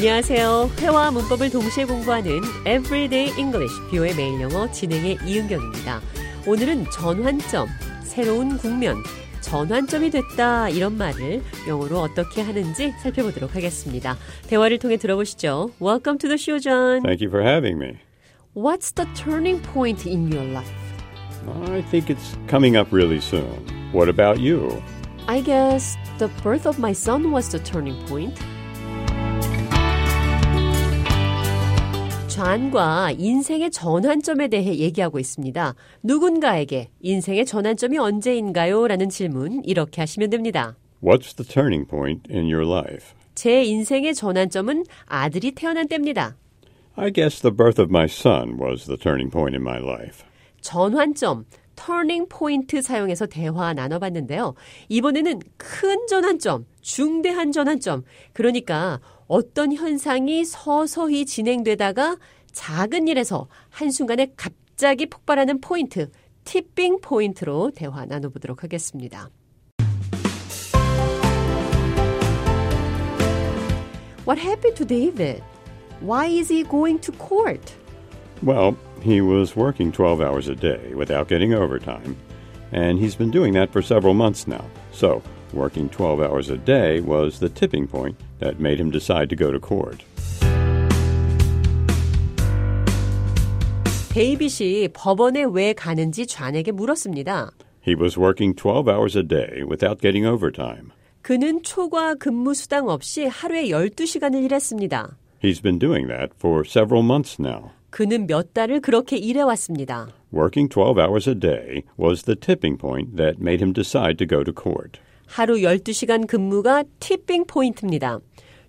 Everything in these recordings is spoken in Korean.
안녕하세요. 회화 문법을 동시에 공부하는 Everyday English, 뷰의 매일 영어 진행의 이은경입니다. 오늘은 전환점, 새로운 국면, 전환점이 됐다 이런 말을 영어로 어떻게 하는지 살펴보도록 하겠습니다. 대화를 통해 들어보시죠. Welcome to the show, John. Thank you for having me. What's the turning point in your life? I think it's coming up really soon. What about you? I guess the birth of my son was the turning point. 좌안과 인생의 전환점에 대해 얘기하고 있습니다. 누군가에게 인생의 전환점이 언제인가요? 라는 질문 이렇게 하시면 됩니다. What's the turning point in your life? 제 인생의 전환점은 아들이 태어난 때입니다. I guess the birth of my son was the turning point in my life. 전환점, turning point 사용해서 대화 나눠봤는데요. 이번에는 큰 전환점, 중대한 전환점. 그러니까 어떤 현상이 서서히 진행되다가 작은 일에서 한순간에 갑자기 폭발하는 포인트, 티핑 포인트로 대화 나눠보도록 하겠습니다. What happened to David? Why is he going to court? Well, he was working 12 hours a day without getting overtime, and he's been doing that for several months now. So, working 12 hours a day was the tipping point that made him decide to go to court. 데이빗이 법원에 왜 가는지 좌에게 물었습니다. He was working 12 hours a day without getting overtime. 그는 초과 근무 수당 없이 하루에 12시간을 일했습니다. He's been doing that for several months now. 그는 몇 달을 그렇게 일해왔습니다. Working 12 hours a day was the tipping point that made him decide to go to court. 하루 12시간 근무가 티핑 포인트입니다.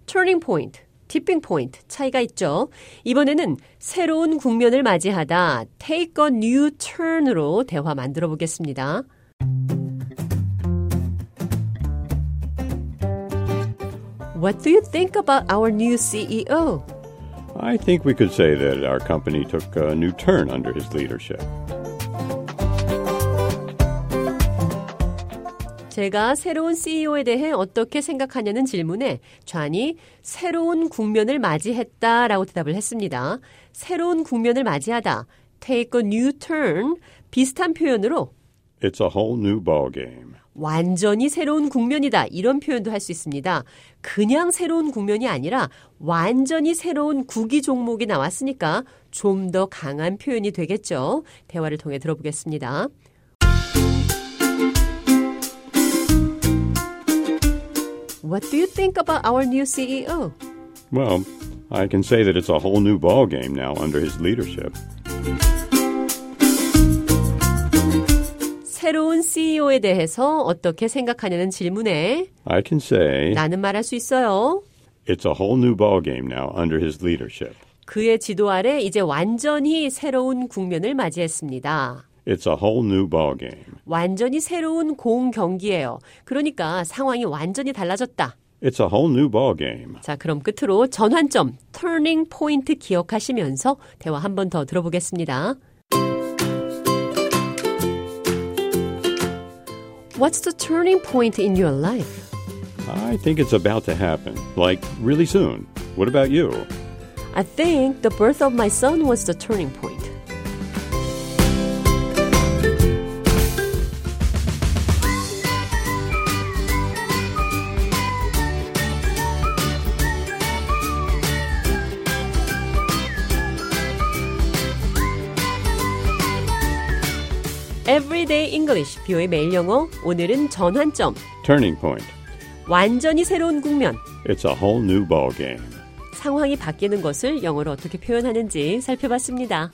turning point, 티핑 포인트 차이가 있죠. 이번에는 새로운 국면을 맞이하다 take a new turn으로 대화 만들어 보겠습니다. What do you think about our new CEO? I think we could say that our company took a new turn under his leadership. 제가 새로운 CEO에 대해 어떻게 생각하냐는 질문에 좌니 새로운 국면을 맞이했다라고 대답을 했습니다. 새로운 국면을 맞이하다, take a new turn 비슷한 표현으로 It's a whole new ball game. 완전히 새로운 국면이다. 이런 표현도 할 수 있습니다. 그냥 새로운 국면이 아니라 완전히 새로운 구기 종목이 나왔으니까 좀 더 강한 표현이 되겠죠. 대화를 통해 들어보겠습니다. What do you think about our new CEO? Well, I can say that it's a whole new ball game now under his leadership. 새로운 CEO에 대해서 어떻게 생각하냐는 질문에 I can say 나는 말할 수 있어요. it's a whole new ball game now under his leadership. 그의 지도 아래 이제 완전히 새로운 국면을 맞이했습니다. It's a whole new ball game. 완전히 새로운 공 경기예요. 그러니까 상황이 완전히 달라졌다. It's a whole new ball game. 자, 그럼 끝으로 전환점, turning point 기억하시면서 대화 한 번 더 들어보겠습니다. What's the turning point in your life? I think it's about to happen, like really soon. What about you? I think the birth of my son was the turning point. Everyday English, 뷰의 매일 영어. 오늘은 전환점, Turning point. 완전히 새로운 국면, It's a whole new ball game. 상황이 바뀌는 것을 영어로 어떻게 표현하는지 살펴봤습니다.